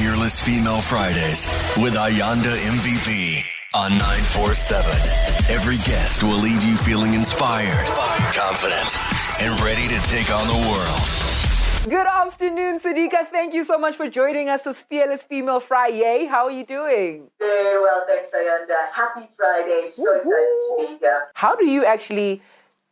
Fearless Female Fridays with Ayanda MVP on 947. Every guest will leave you feeling inspired, confident, and ready to take on the world. Good afternoon, Sadiqa. Thank you so much for joining us this Fearless Female Friday. How are you doing? Very well, thanks, Ayanda. Happy Friday. So excited to be here. How do you actually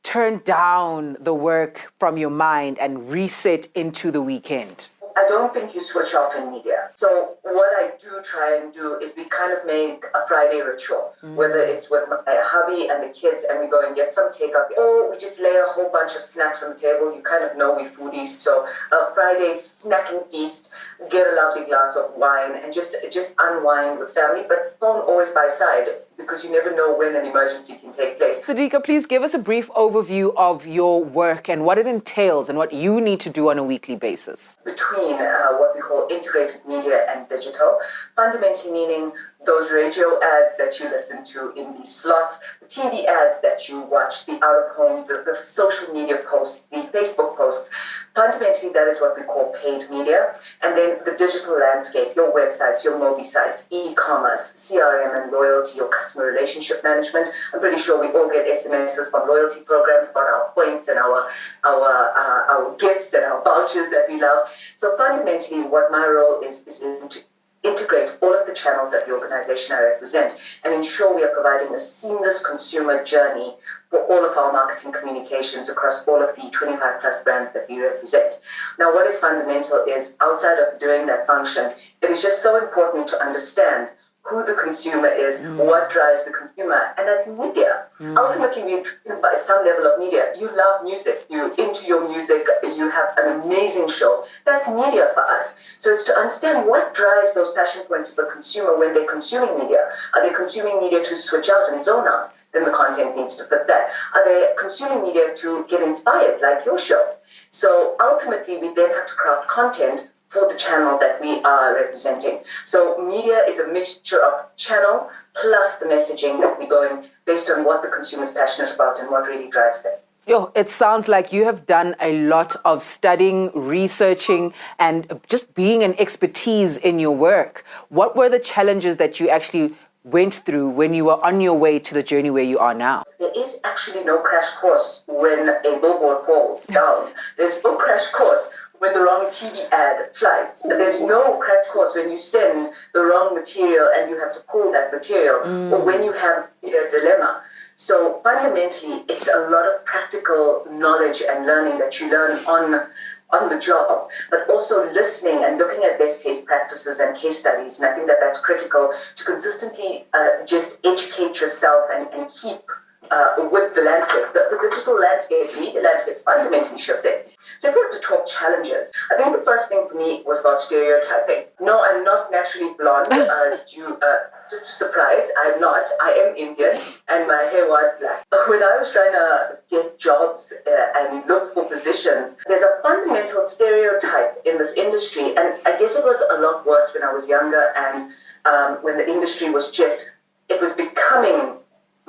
turn down the work from your mind and reset into the weekend? I don't think you switch off in media. So what I do try and do is we kind of make a Friday ritual, mm. whether it's with my hubby and the kids and we go and get some takeout, or we just lay a whole bunch of snacks on the table. You kind of know we foodies, so a Friday snacking feast, get a lovely glass of wine and just just unwind with family, but phone always by side because you never know when an emergency can take place. Sadiqa, please give us a brief overview of your work and what it entails and what you need to do on a weekly basis. Between uh, what we call integrated media and digital, fundamentally meaning those radio ads that you listen to in these slots, the TV ads that you watch, the out of home, the, the social media posts, the Facebook posts. Fundamentally, that is what we call paid media. And then the digital landscape, your websites, your mobile sites, e commerce, CRM and loyalty, your customer relationship management. I'm pretty sure we all get SMSs from loyalty programs about our points and our, our, uh, our gifts and our vouchers that we love. So fundamentally, what my role is, is to integrate all of the channels that the organization I represent and ensure we are providing a seamless consumer journey for all of our marketing communications across all of the 25 plus brands that we represent. Now, what is fundamental is outside of doing that function, it is just so important to understand who the consumer is, mm. what drives the consumer, and that's media. Mm. Ultimately, we're driven by some level of media. You love music, you're into your music, you have an amazing show. That's media for us. So it's to understand what drives those passion points of the consumer when they're consuming media. Are they consuming media to switch out and zone out? Then the content needs to fit that. Are they consuming media to get inspired, like your show? So ultimately, we then have to craft content for the channel that we are representing. So media is a mixture of channel plus the messaging that we're going based on what the consumer is passionate about and what really drives them. Yo, it sounds like you have done a lot of studying, researching, and just being an expertise in your work. What were the challenges that you actually went through when you were on your way to the journey where you are now? There is actually no crash course when a billboard falls down. There's no crash course when the wrong TV ad flies. There's no crash course when you send the wrong material and you have to pull that material, mm. or when you have a dilemma. So fundamentally, it's a lot of practical knowledge and learning that you learn on on the job, but also listening and looking at best case practices and case studies. And I think that that's critical to consistently uh, just educate yourself and, and keep uh, with the landscape. The, the, digital landscape, the media landscape is fundamentally shifting. So if we have to talk challenges, I think the first thing for me was about stereotyping. No, I'm not naturally blonde. Uh, due, uh, just to surprise, I'm not. I am Indian, and my hair was black. When I was trying to get jobs uh, and look for positions, there's a fundamental stereotype in this industry, and I guess it was a lot worse when I was younger and um, when the industry was just, it was becoming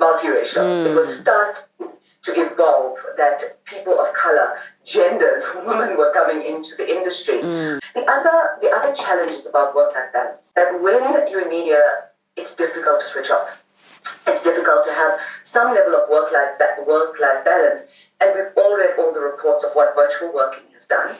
multiracial. Mm. It was hmm. start to evolve that people of color, genders, women were coming into the industry. Mm. The other the other challenge is about work-life balance. That when you're in media, it's difficult to switch off. It's difficult to have some level of work-life work-life balance. And we've all read all the reports of what virtual working has done,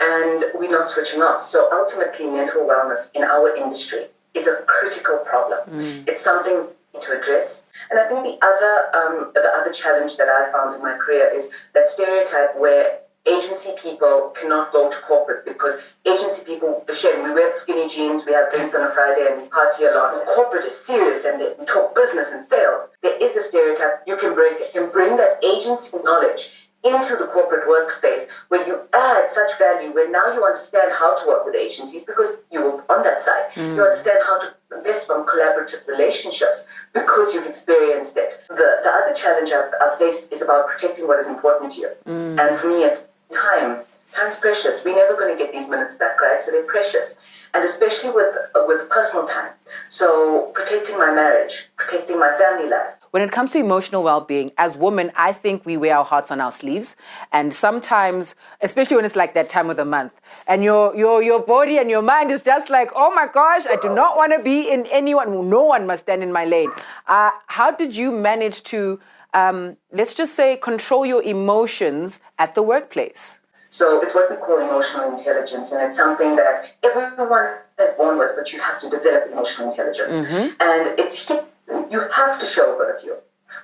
and we're not switching off. So ultimately, mental wellness in our industry is a critical problem. Mm. It's something to address. And I think the other um, the other challenge that I found in my career is that stereotype where agency people cannot go to corporate because agency people, shame, we wear skinny jeans, we have drinks on a Friday and we party a lot. Corporate is serious and they talk business and sales. There is a stereotype you can break it. You can bring that agency knowledge into the corporate workspace where you add such value where now you understand how to work with agencies because you were on that side. Mm. You understand how to invest from collaborative relationships because you've experienced it. The, the other challenge I've, I've faced is about protecting what is important to you. Mm. And for me, it's time. Time's precious. We're never going to get these minutes back, right? So they're precious. And especially with, uh, with personal time. So protecting my marriage, protecting my family life, when it comes to emotional well-being, as women, I think we wear our hearts on our sleeves, and sometimes, especially when it's like that time of the month, and your your your body and your mind is just like, oh my gosh, I do not want to be in anyone. No one must stand in my lane. Uh, how did you manage to, um, let's just say, control your emotions at the workplace? So it's what we call emotional intelligence, and it's something that everyone is born with, but you have to develop emotional intelligence. Mm-hmm. And it's you have to show a bit of you.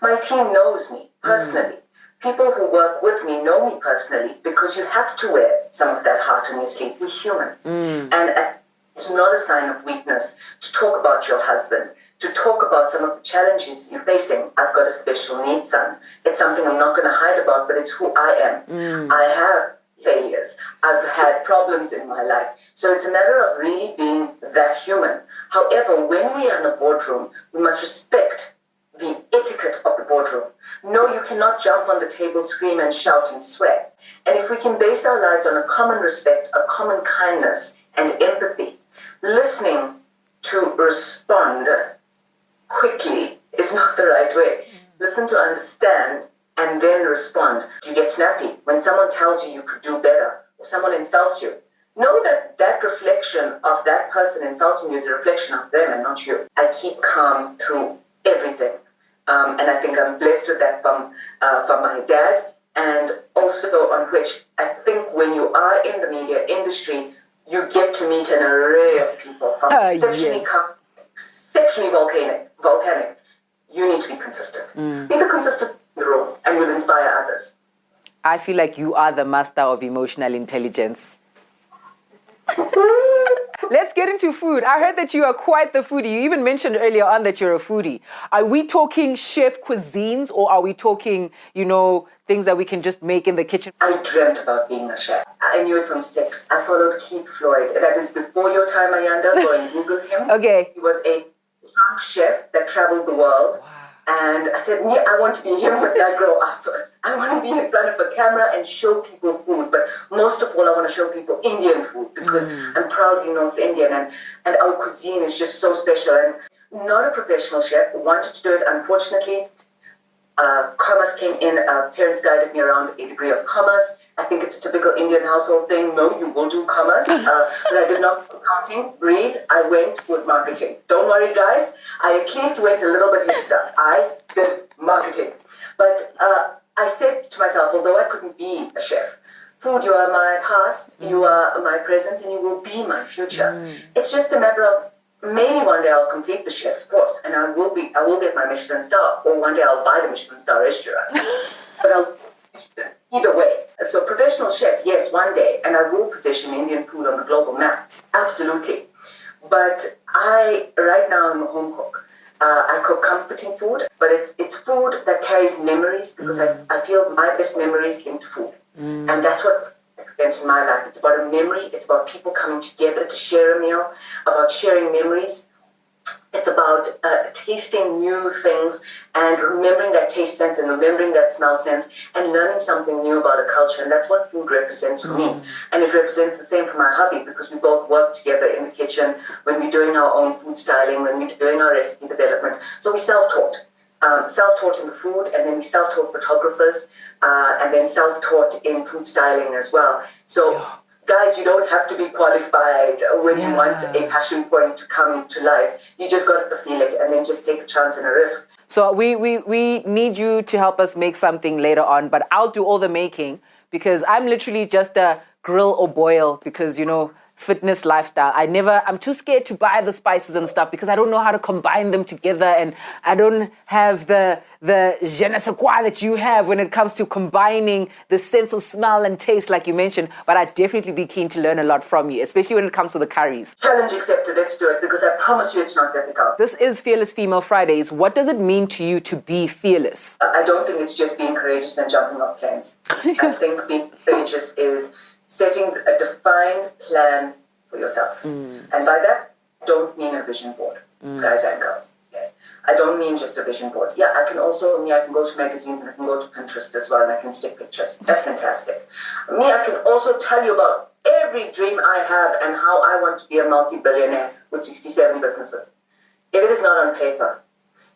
My team knows me personally. Mm. People who work with me know me personally because you have to wear some of that heart on your sleeve. We're human. Mm. And it's not a sign of weakness to talk about your husband, to talk about some of the challenges you're facing. I've got a special needs son. It's something I'm not going to hide about, but it's who I am. Mm. I have. I've had problems in my life. So it's a matter of really being that human. However, when we are in a boardroom, we must respect the etiquette of the boardroom. No, you cannot jump on the table, scream and shout and swear. And if we can base our lives on a common respect, a common kindness and empathy, listening to respond quickly is not the right way. Listen to understand and then respond. You get snappy when someone tells you you could do better someone insults you. Know that that reflection of that person insulting you is a reflection of them and not you. I keep calm through everything. Um, and I think I'm blessed with that from, uh, from my dad, and also on which I think when you are in the media industry, you get to meet an array of people from uh, exceptionally, yes. com- exceptionally volcanic, volcanic. You need to be consistent. Mm. Be the consistent role and you'll inspire others. I feel like you are the master of emotional intelligence. Let's get into food. I heard that you are quite the foodie. You even mentioned earlier on that you're a foodie. Are we talking chef cuisines or are we talking, you know, things that we can just make in the kitchen? I dreamt about being a chef. I knew it from six. I followed Keith Floyd. That is before your time, Ayanda. Go and Google him. Okay. He was a young chef that traveled the world. Wow and I said, yeah, I want to be him when I grow up. I want to be in front of a camera and show people food. But most of all, I want to show people Indian food because mm. I'm proudly North Indian and, and our cuisine is just so special. And not a professional chef, wanted to do it. Unfortunately, uh, commerce came in. Uh, parents guided me around a degree of commerce. I think it's a typical Indian household thing. No, you will do commerce. Uh, but I did not accounting, breathe. I went with marketing. Don't worry, guys. I at least went a little bit stuff. I did marketing. But uh, I said to myself, although I couldn't be a chef, food, you are my past, mm. you are my present, and you will be my future. Mm. It's just a matter of maybe one day I'll complete the chef's course and I will be I will get my Michelin star, or one day I'll buy the Michelin star restaurant. but I'll either way. So professional chef, yes, one day, and I will position Indian food on the global map, absolutely. But I right now I'm a home cook. Uh, I cook comforting food, but it's it's food that carries memories because mm. I, I feel my best memories linked to food, mm. and that's what in my life. It's about a memory. It's about people coming together to share a meal, about sharing memories, it's about uh, tasting new things and remembering that taste sense and remembering that smell sense and learning something new about a culture. And that's what food represents for mm. me. And it represents the same for my hubby because we both work together in the kitchen when we're doing our own food styling, when we're doing our recipe development. So we self taught. Um, self taught in the food, and then we self taught photographers, uh, and then self taught in food styling as well. So guys, you don't have to be qualified when yeah. you want a passion point to come to life. You just got to feel it and then just take a chance and a risk. So we, we, we need you to help us make something later on, but I'll do all the making because I'm literally just a grill or boil because, you know, fitness lifestyle. I never, I'm too scared to buy the spices and stuff because I don't know how to combine them together and I don't have the, the je ne sais quoi that you have when it comes to combining the sense of smell and taste, like you mentioned. But I'd definitely be keen to learn a lot from you, especially when it comes to the curries. Challenge accepted. Let's do it because I promise you it's not difficult. This is Fearless Female Fridays. What does it mean to you to be fearless? I don't think it's just being courageous and jumping off planes. I think being courageous is setting a defined plan for yourself. Mm. And by that, don't mean a vision board, mm. guys and girls. Okay? I don't mean just a vision board. Yeah, I can also, me, I can go to magazines and I can go to Pinterest as well and I can stick pictures. That's fantastic. Me, I can also tell you about every dream I have and how I want to be a multi billionaire with 67 businesses. If it is not on paper,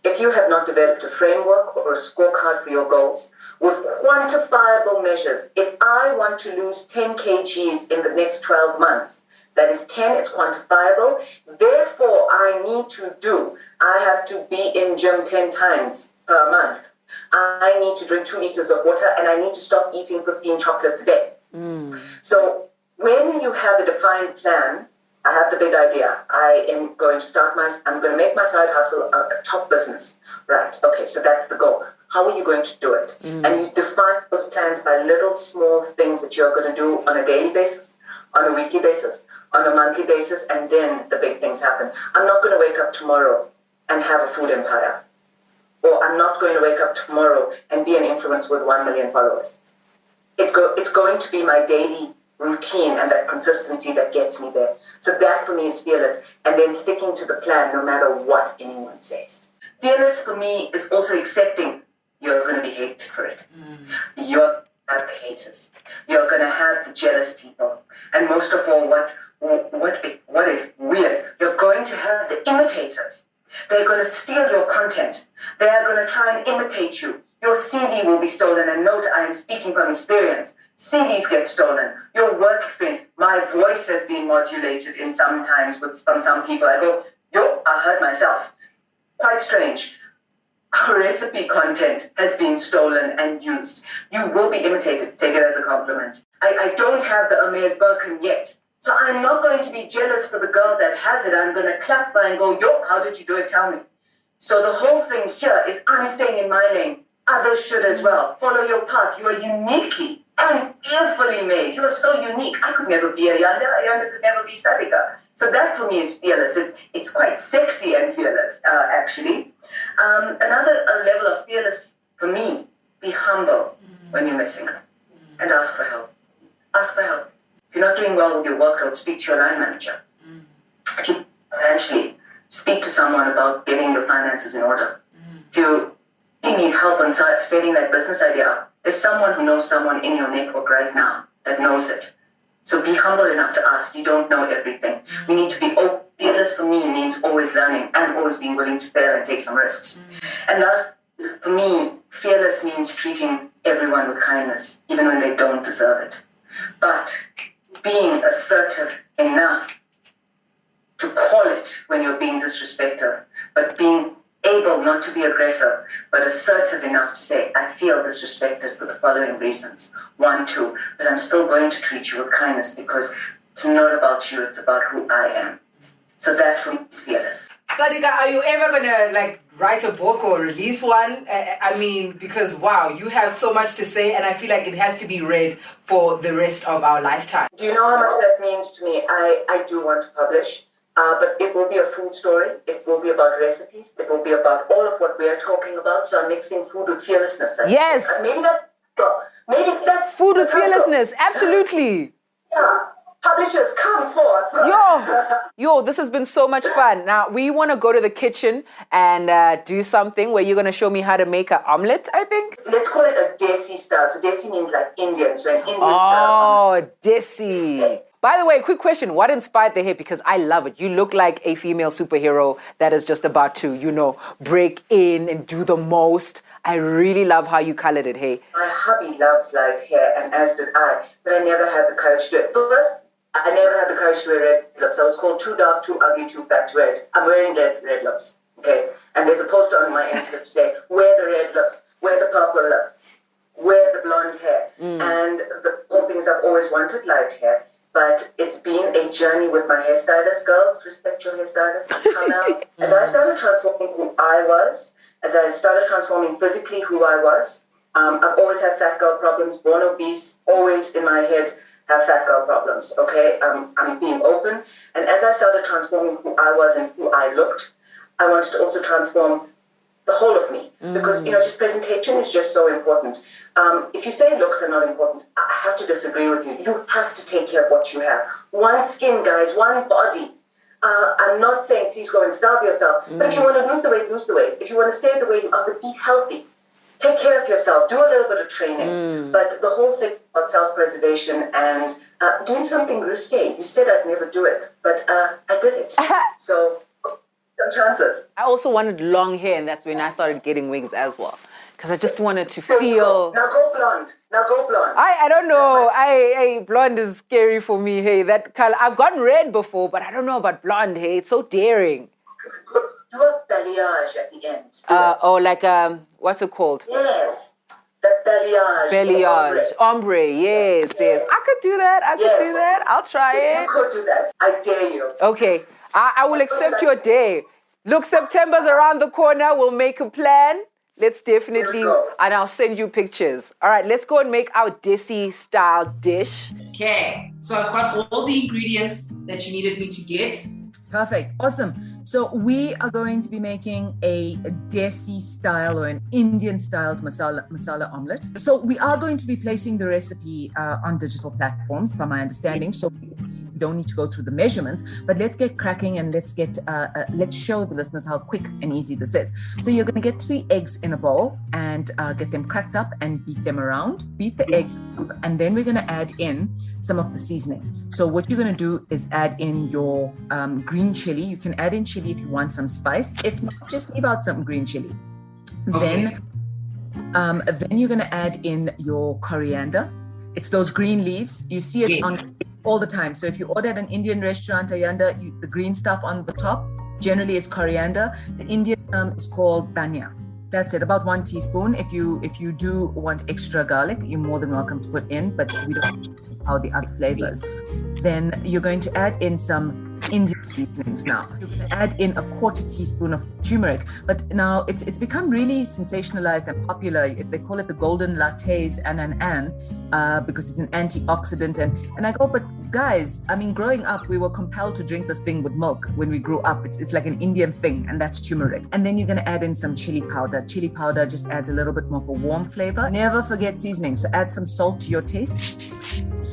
if you have not developed a framework or a scorecard for your goals with quantifiable measures, if I want to lose 10 kgs in the next 12 months, that is 10, it's quantifiable. Therefore, I need to do, I have to be in gym 10 times per month. I need to drink two liters of water and I need to stop eating 15 chocolates a day. Mm. So, when you have a defined plan, I have the big idea. I am going to start my, I'm going to make my side hustle a, a top business. Right. Okay. So that's the goal. How are you going to do it? Mm. And you define those plans by little small things that you're going to do on a daily basis, on a weekly basis, on a monthly basis, and then the big things happen. I'm not going to wake up tomorrow and have a food empire. Or I'm not going to wake up tomorrow and be an influencer with 1 million followers. It go, it's going to be my daily routine and that consistency that gets me there. So that for me is fearless. And then sticking to the plan no matter what anyone says. Fearless for me is also accepting you're going to be hated for it. Mm. You're have the haters. You're going to have the jealous people. And most of all, what, what, what is weird, you're going to have the imitators. They're going to steal your content. They are going to try and imitate you. Your CV will be stolen. And note, I am speaking from experience. CVs get stolen. Your work experience. My voice has been modulated in some times with from some people. I go, yo, I heard myself. Quite strange. Our recipe content has been stolen and used. You will be imitated. Take it as a compliment. I, I don't have the Hermes Birkin yet. So I'm not going to be jealous for the girl that has it. I'm going to clap by and go, yo, how did you do it? Tell me. So the whole thing here is I'm staying in my lane. Others should as well. Follow your path. You are uniquely and fearfully made. He was so unique. I could never be a Ayanda. Ayanda could never be Sadiqa. So that for me is fearless. It's, it's quite sexy and fearless, uh, actually. Um, another level of fearless for me, be humble mm-hmm. when you're messing up and ask for help. Ask for help. If you're not doing well with your workload, speak to your line manager. Mm-hmm. If you financially, speak to someone about getting your finances in order. Mm-hmm. If you need help on starting that business idea there's someone who knows someone in your network right now that knows it. So be humble enough to ask. You don't know everything. Mm. We need to be open. Fearless for me means always learning and always being willing to fail and take some risks. Mm. And last, for me, fearless means treating everyone with kindness, even when they don't deserve it. But being assertive enough to call it when you're being disrespectful, but being able not to be aggressive, but assertive enough to say, I feel disrespected for the following reasons. One, two, but I'm still going to treat you with kindness because it's not about you, it's about who I am. So that for me is fearless. Sadika, are you ever gonna like write a book or release one? I mean, because wow, you have so much to say, and I feel like it has to be read for the rest of our lifetime. Do you know how much that means to me? I, I do want to publish. Uh, but it will be a food story. It will be about recipes. It will be about all of what we are talking about. So I'm mixing food with fearlessness. yes. Uh, maybe that's maybe that's food with fearlessness. Absolutely. Yeah. Publishers, come forth. Yo, yo, this has been so much fun. Now we want to go to the kitchen and uh, do something where you're going to show me how to make an omelet. I think. Let's call it a desi style. So desi means like Indian, so an Indian oh, style. Oh, desi. By the way, quick question. What inspired the hair? Because I love it. You look like a female superhero that is just about to, you know, break in and do the most. I really love how you colored it, hey. My hubby loves light hair, and as did I, but I never had the courage to do it. First, I never had the courage to wear red lips. I was called too dark, too ugly, too fat to wear it. I'm wearing red, red lips, okay? And there's a poster on my Insta to say, wear the red lips, wear the purple lips, wear the blonde hair. Mm. And the whole thing is I've always wanted light hair. But it's been a journey with my hairstylist. Girls, respect your hairstylist. Come out. As I started transforming who I was, as I started transforming physically who I was, um, I've always had fat girl problems, born obese, always in my head have fat girl problems. Okay, um, I'm being open. And as I started transforming who I was and who I looked, I wanted to also transform the whole of me. Mm. because you know just presentation is just so important. Um, if you say looks are not important i have to disagree with you. You have to take care of what you have. One skin guys one body. Uh, i'm not saying please go and starve yourself mm. but if you mm. want to lose the weight lose the weight. If you want to stay the way you are but eat healthy. Take care of yourself. Do a little bit of training. Mm. but the whole thing about self-preservation and uh, doing something risque. You said i'd never do it but uh, i did it. So chances. I also wanted long hair, and that's when I started getting wigs as well. Because I just wanted to feel. Now go blonde. Now go blonde. I, I don't know. I, I blonde is scary for me. Hey, that color. I've gotten red before, but I don't know about blonde. Hey, it's so daring. Do a balayage at the end. Uh, it. oh, like um, what's it called? Yes. Balayage. Balayage, ombre. Yes, yes. I could do that. I could do that. I'll try it. You could do that. I dare you. Okay, I, I will accept your day. Look, September's around the corner. We'll make a plan. Let's definitely, and I'll send you pictures. All right, let's go and make our Desi style dish. Okay, so I've got all the ingredients that you needed me to get. Perfect. Awesome. So we are going to be making a desi style or an Indian styled masala masala omelette. So we are going to be placing the recipe uh, on digital platforms, from my understanding. So we don't need to go through the measurements, but let's get cracking and let's get uh, uh, let's show the listeners how quick and easy this is. So you're going to get three eggs in a bowl and uh, get them cracked up and beat them around. Beat the eggs, up, and then we're going to add in some of the seasoning. So what you're going to do is add in your um, green chili. You can add in chili if you want some spice. If not, just leave out some green chili. Then, um, then you're going to add in your coriander. It's those green leaves. You see it Green. on all the time. So if you order at an Indian restaurant, Ayanda, you, the green stuff on the top generally is coriander. The Indian term is called dhania. That's it, about one teaspoon. If you if you do want extra garlic, you're more than welcome to put in, but we don't how the other flavors. Then you're going to add in some Indian seasonings now. You can add in a quarter teaspoon of turmeric, but now it's it's become really sensationalized and popular. They call it the golden lattes and an an uh, because it's an antioxidant. And and I go, but guys, I mean, growing up, we were compelled to drink this thing with milk when we grew up. It's, it's like an Indian thing, and that's turmeric. And then you're gonna add in some chili powder. Chili powder just adds a little bit more of a warm flavor. Never forget seasoning. So add some salt to your taste.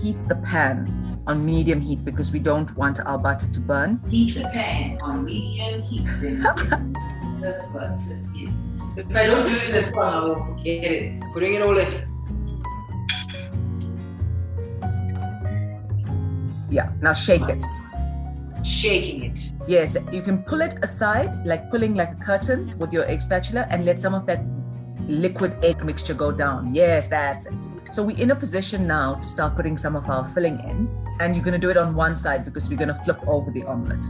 Heat the pan on medium heat because we don't want our butter to burn. Heat the pan on medium heat. Then the butter in. If I don't do it this one, I will forget it. Putting it all in. Yeah, now shake it. Shaking it. Yes, you can pull it aside, like pulling like a curtain with your egg spatula, and let some of that liquid egg mixture go down. Yes, that's it. So we're in a position now to start putting some of our filling in, and you're gonna do it on one side because we're gonna flip over the omelette.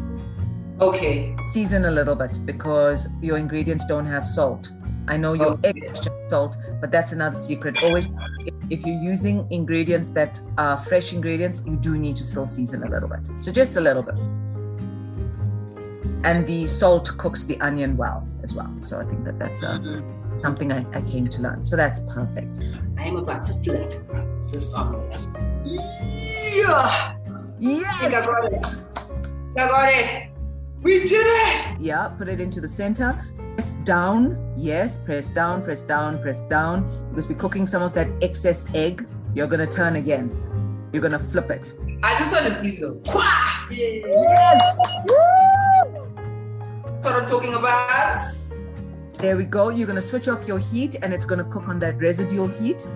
Okay. Season a little bit because your ingredients don't have salt. I know your Okay. egg has salt, but that's another secret. Always, if, you're using ingredients that are fresh ingredients, you do need to still season a little bit. So just a little bit. And the salt cooks the onion well as well. So I think that that's uh, something I, I came to learn. So that's perfect. I am about to flip this omelet. Yeah! Think I got it. I got it. We did it. Yeah, put it into the center. Press down. Yes, press down, press down, press down. Because we're cooking some of that excess egg. You're gonna turn again. You're gonna flip it. Ah, this one is easy though. Yes. That's what I'm talking about. There we go. You're gonna switch off your heat, and it's gonna cook on that residual heat.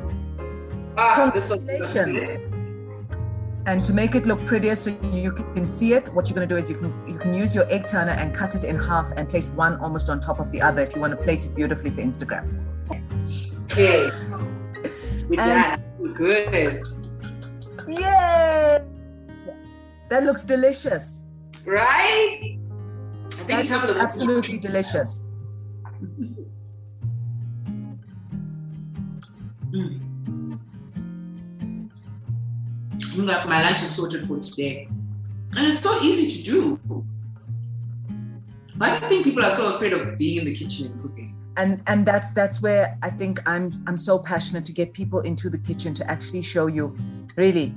Ah, this one. And to make it look prettier, so you can see it, what you're gonna do is you can you can use your egg turner and cut it in half and place one almost on top of the other if you want to plate it beautifully for Instagram. Okay. We're And- done. We're good. Yay! That looks delicious. Right? I think That it's time for the absolutely delicious. Think my lunch is sorted for today. And it's so easy to do. Why do you think people are so afraid of being in the kitchen and cooking? and and that's that's where i think i'm i'm so passionate to get people into the kitchen to actually show you really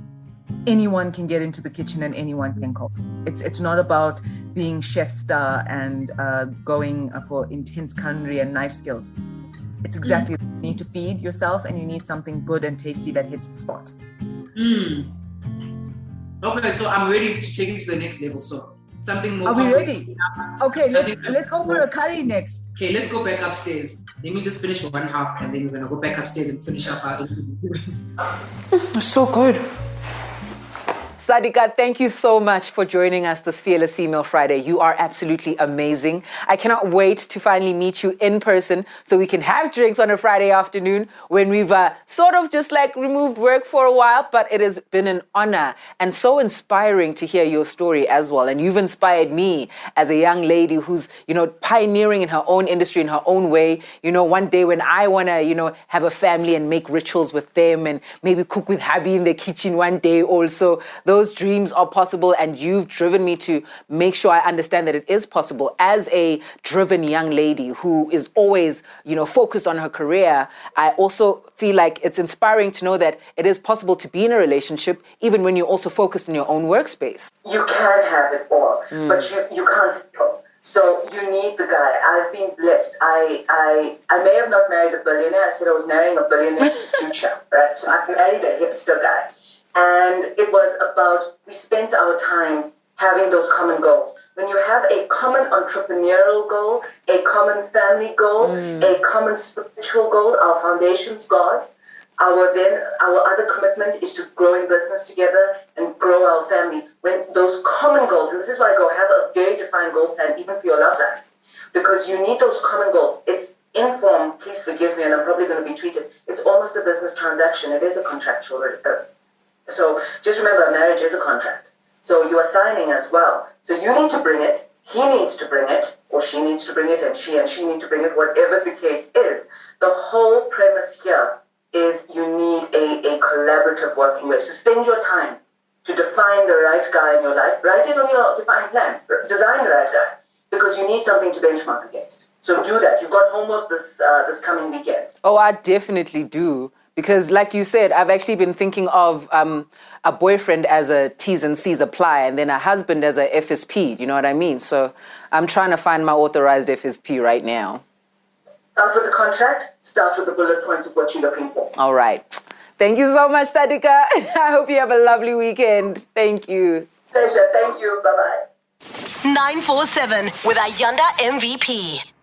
anyone can get into the kitchen and anyone can cook it's it's not about being chef star and uh, going for intense culinary and knife skills it's exactly you need to feed yourself and you need something good and tasty that hits the spot Hmm. Okay, so I'm ready to take it to the next level. So something more. Are we ready? okay let's let's go for a curry next Okay, let's go back upstairs. Let me just finish one half and then we're gonna go back upstairs and finish up our ingredients. It's so good. Sadika, thank you so much for joining us this Fearless Female Friday. You are absolutely amazing. I cannot wait to finally meet you in person so we can have drinks on a Friday afternoon when we've uh, sort of just like removed work for a while. But it has been an honor and so inspiring to hear your story as well. And you've inspired me as a young lady who's, you know, pioneering in her own industry in her own way. You know, one day when I want to, you know, have a family and make rituals with them and maybe cook with hubby in the kitchen one day also. Those dreams are possible, and you've driven me to make sure I understand that it is possible. As a driven young lady who is always, you know, focused on her career, I also feel like it's inspiring to know that it is possible to be in a relationship even when you're also focused in your own workspace. You can have it all, mm. but you, you can't stop. So you need the guy. I've been blessed. I, I I may have not married a billionaire. I said I was marrying a billionaire in the future, right? So I've married a hipster guy. And it was about, we spent our time having those common goals. When you have a common entrepreneurial goal, a common family goal, mm. a common spiritual goal, our foundation's God, our then our other commitment is to grow in business together and grow our family. When those common goals, and this is why I go have a very defined goal plan even for your love life, because you need those common goals. It's inform. Please forgive me, and I'm probably going to be treated. It's almost a business transaction. It is a contractual uh, so just remember, marriage is a contract. So you are signing as well. So you need to bring it, he needs to bring it, or she needs to bring it, and she and she need to bring it, whatever the case is. The whole premise here is you need a, a collaborative working way. So spend your time to define the right guy in your life. Write it on your defined plan. Design the right guy because you need something to benchmark against. So do that. You've got homework this uh, this coming weekend. Oh, I definitely do. Because, like you said, I've actually been thinking of um, a boyfriend as a T's and C's apply, and then a husband as a FSP. You know what I mean? So I'm trying to find my authorized FSP right now. Start with the contract. Start with the bullet points of what you're looking for. All right. Thank you so much, Sadika. I hope you have a lovely weekend. Thank you. Pleasure. Thank you. Bye bye. 947 with Ayanda MVP.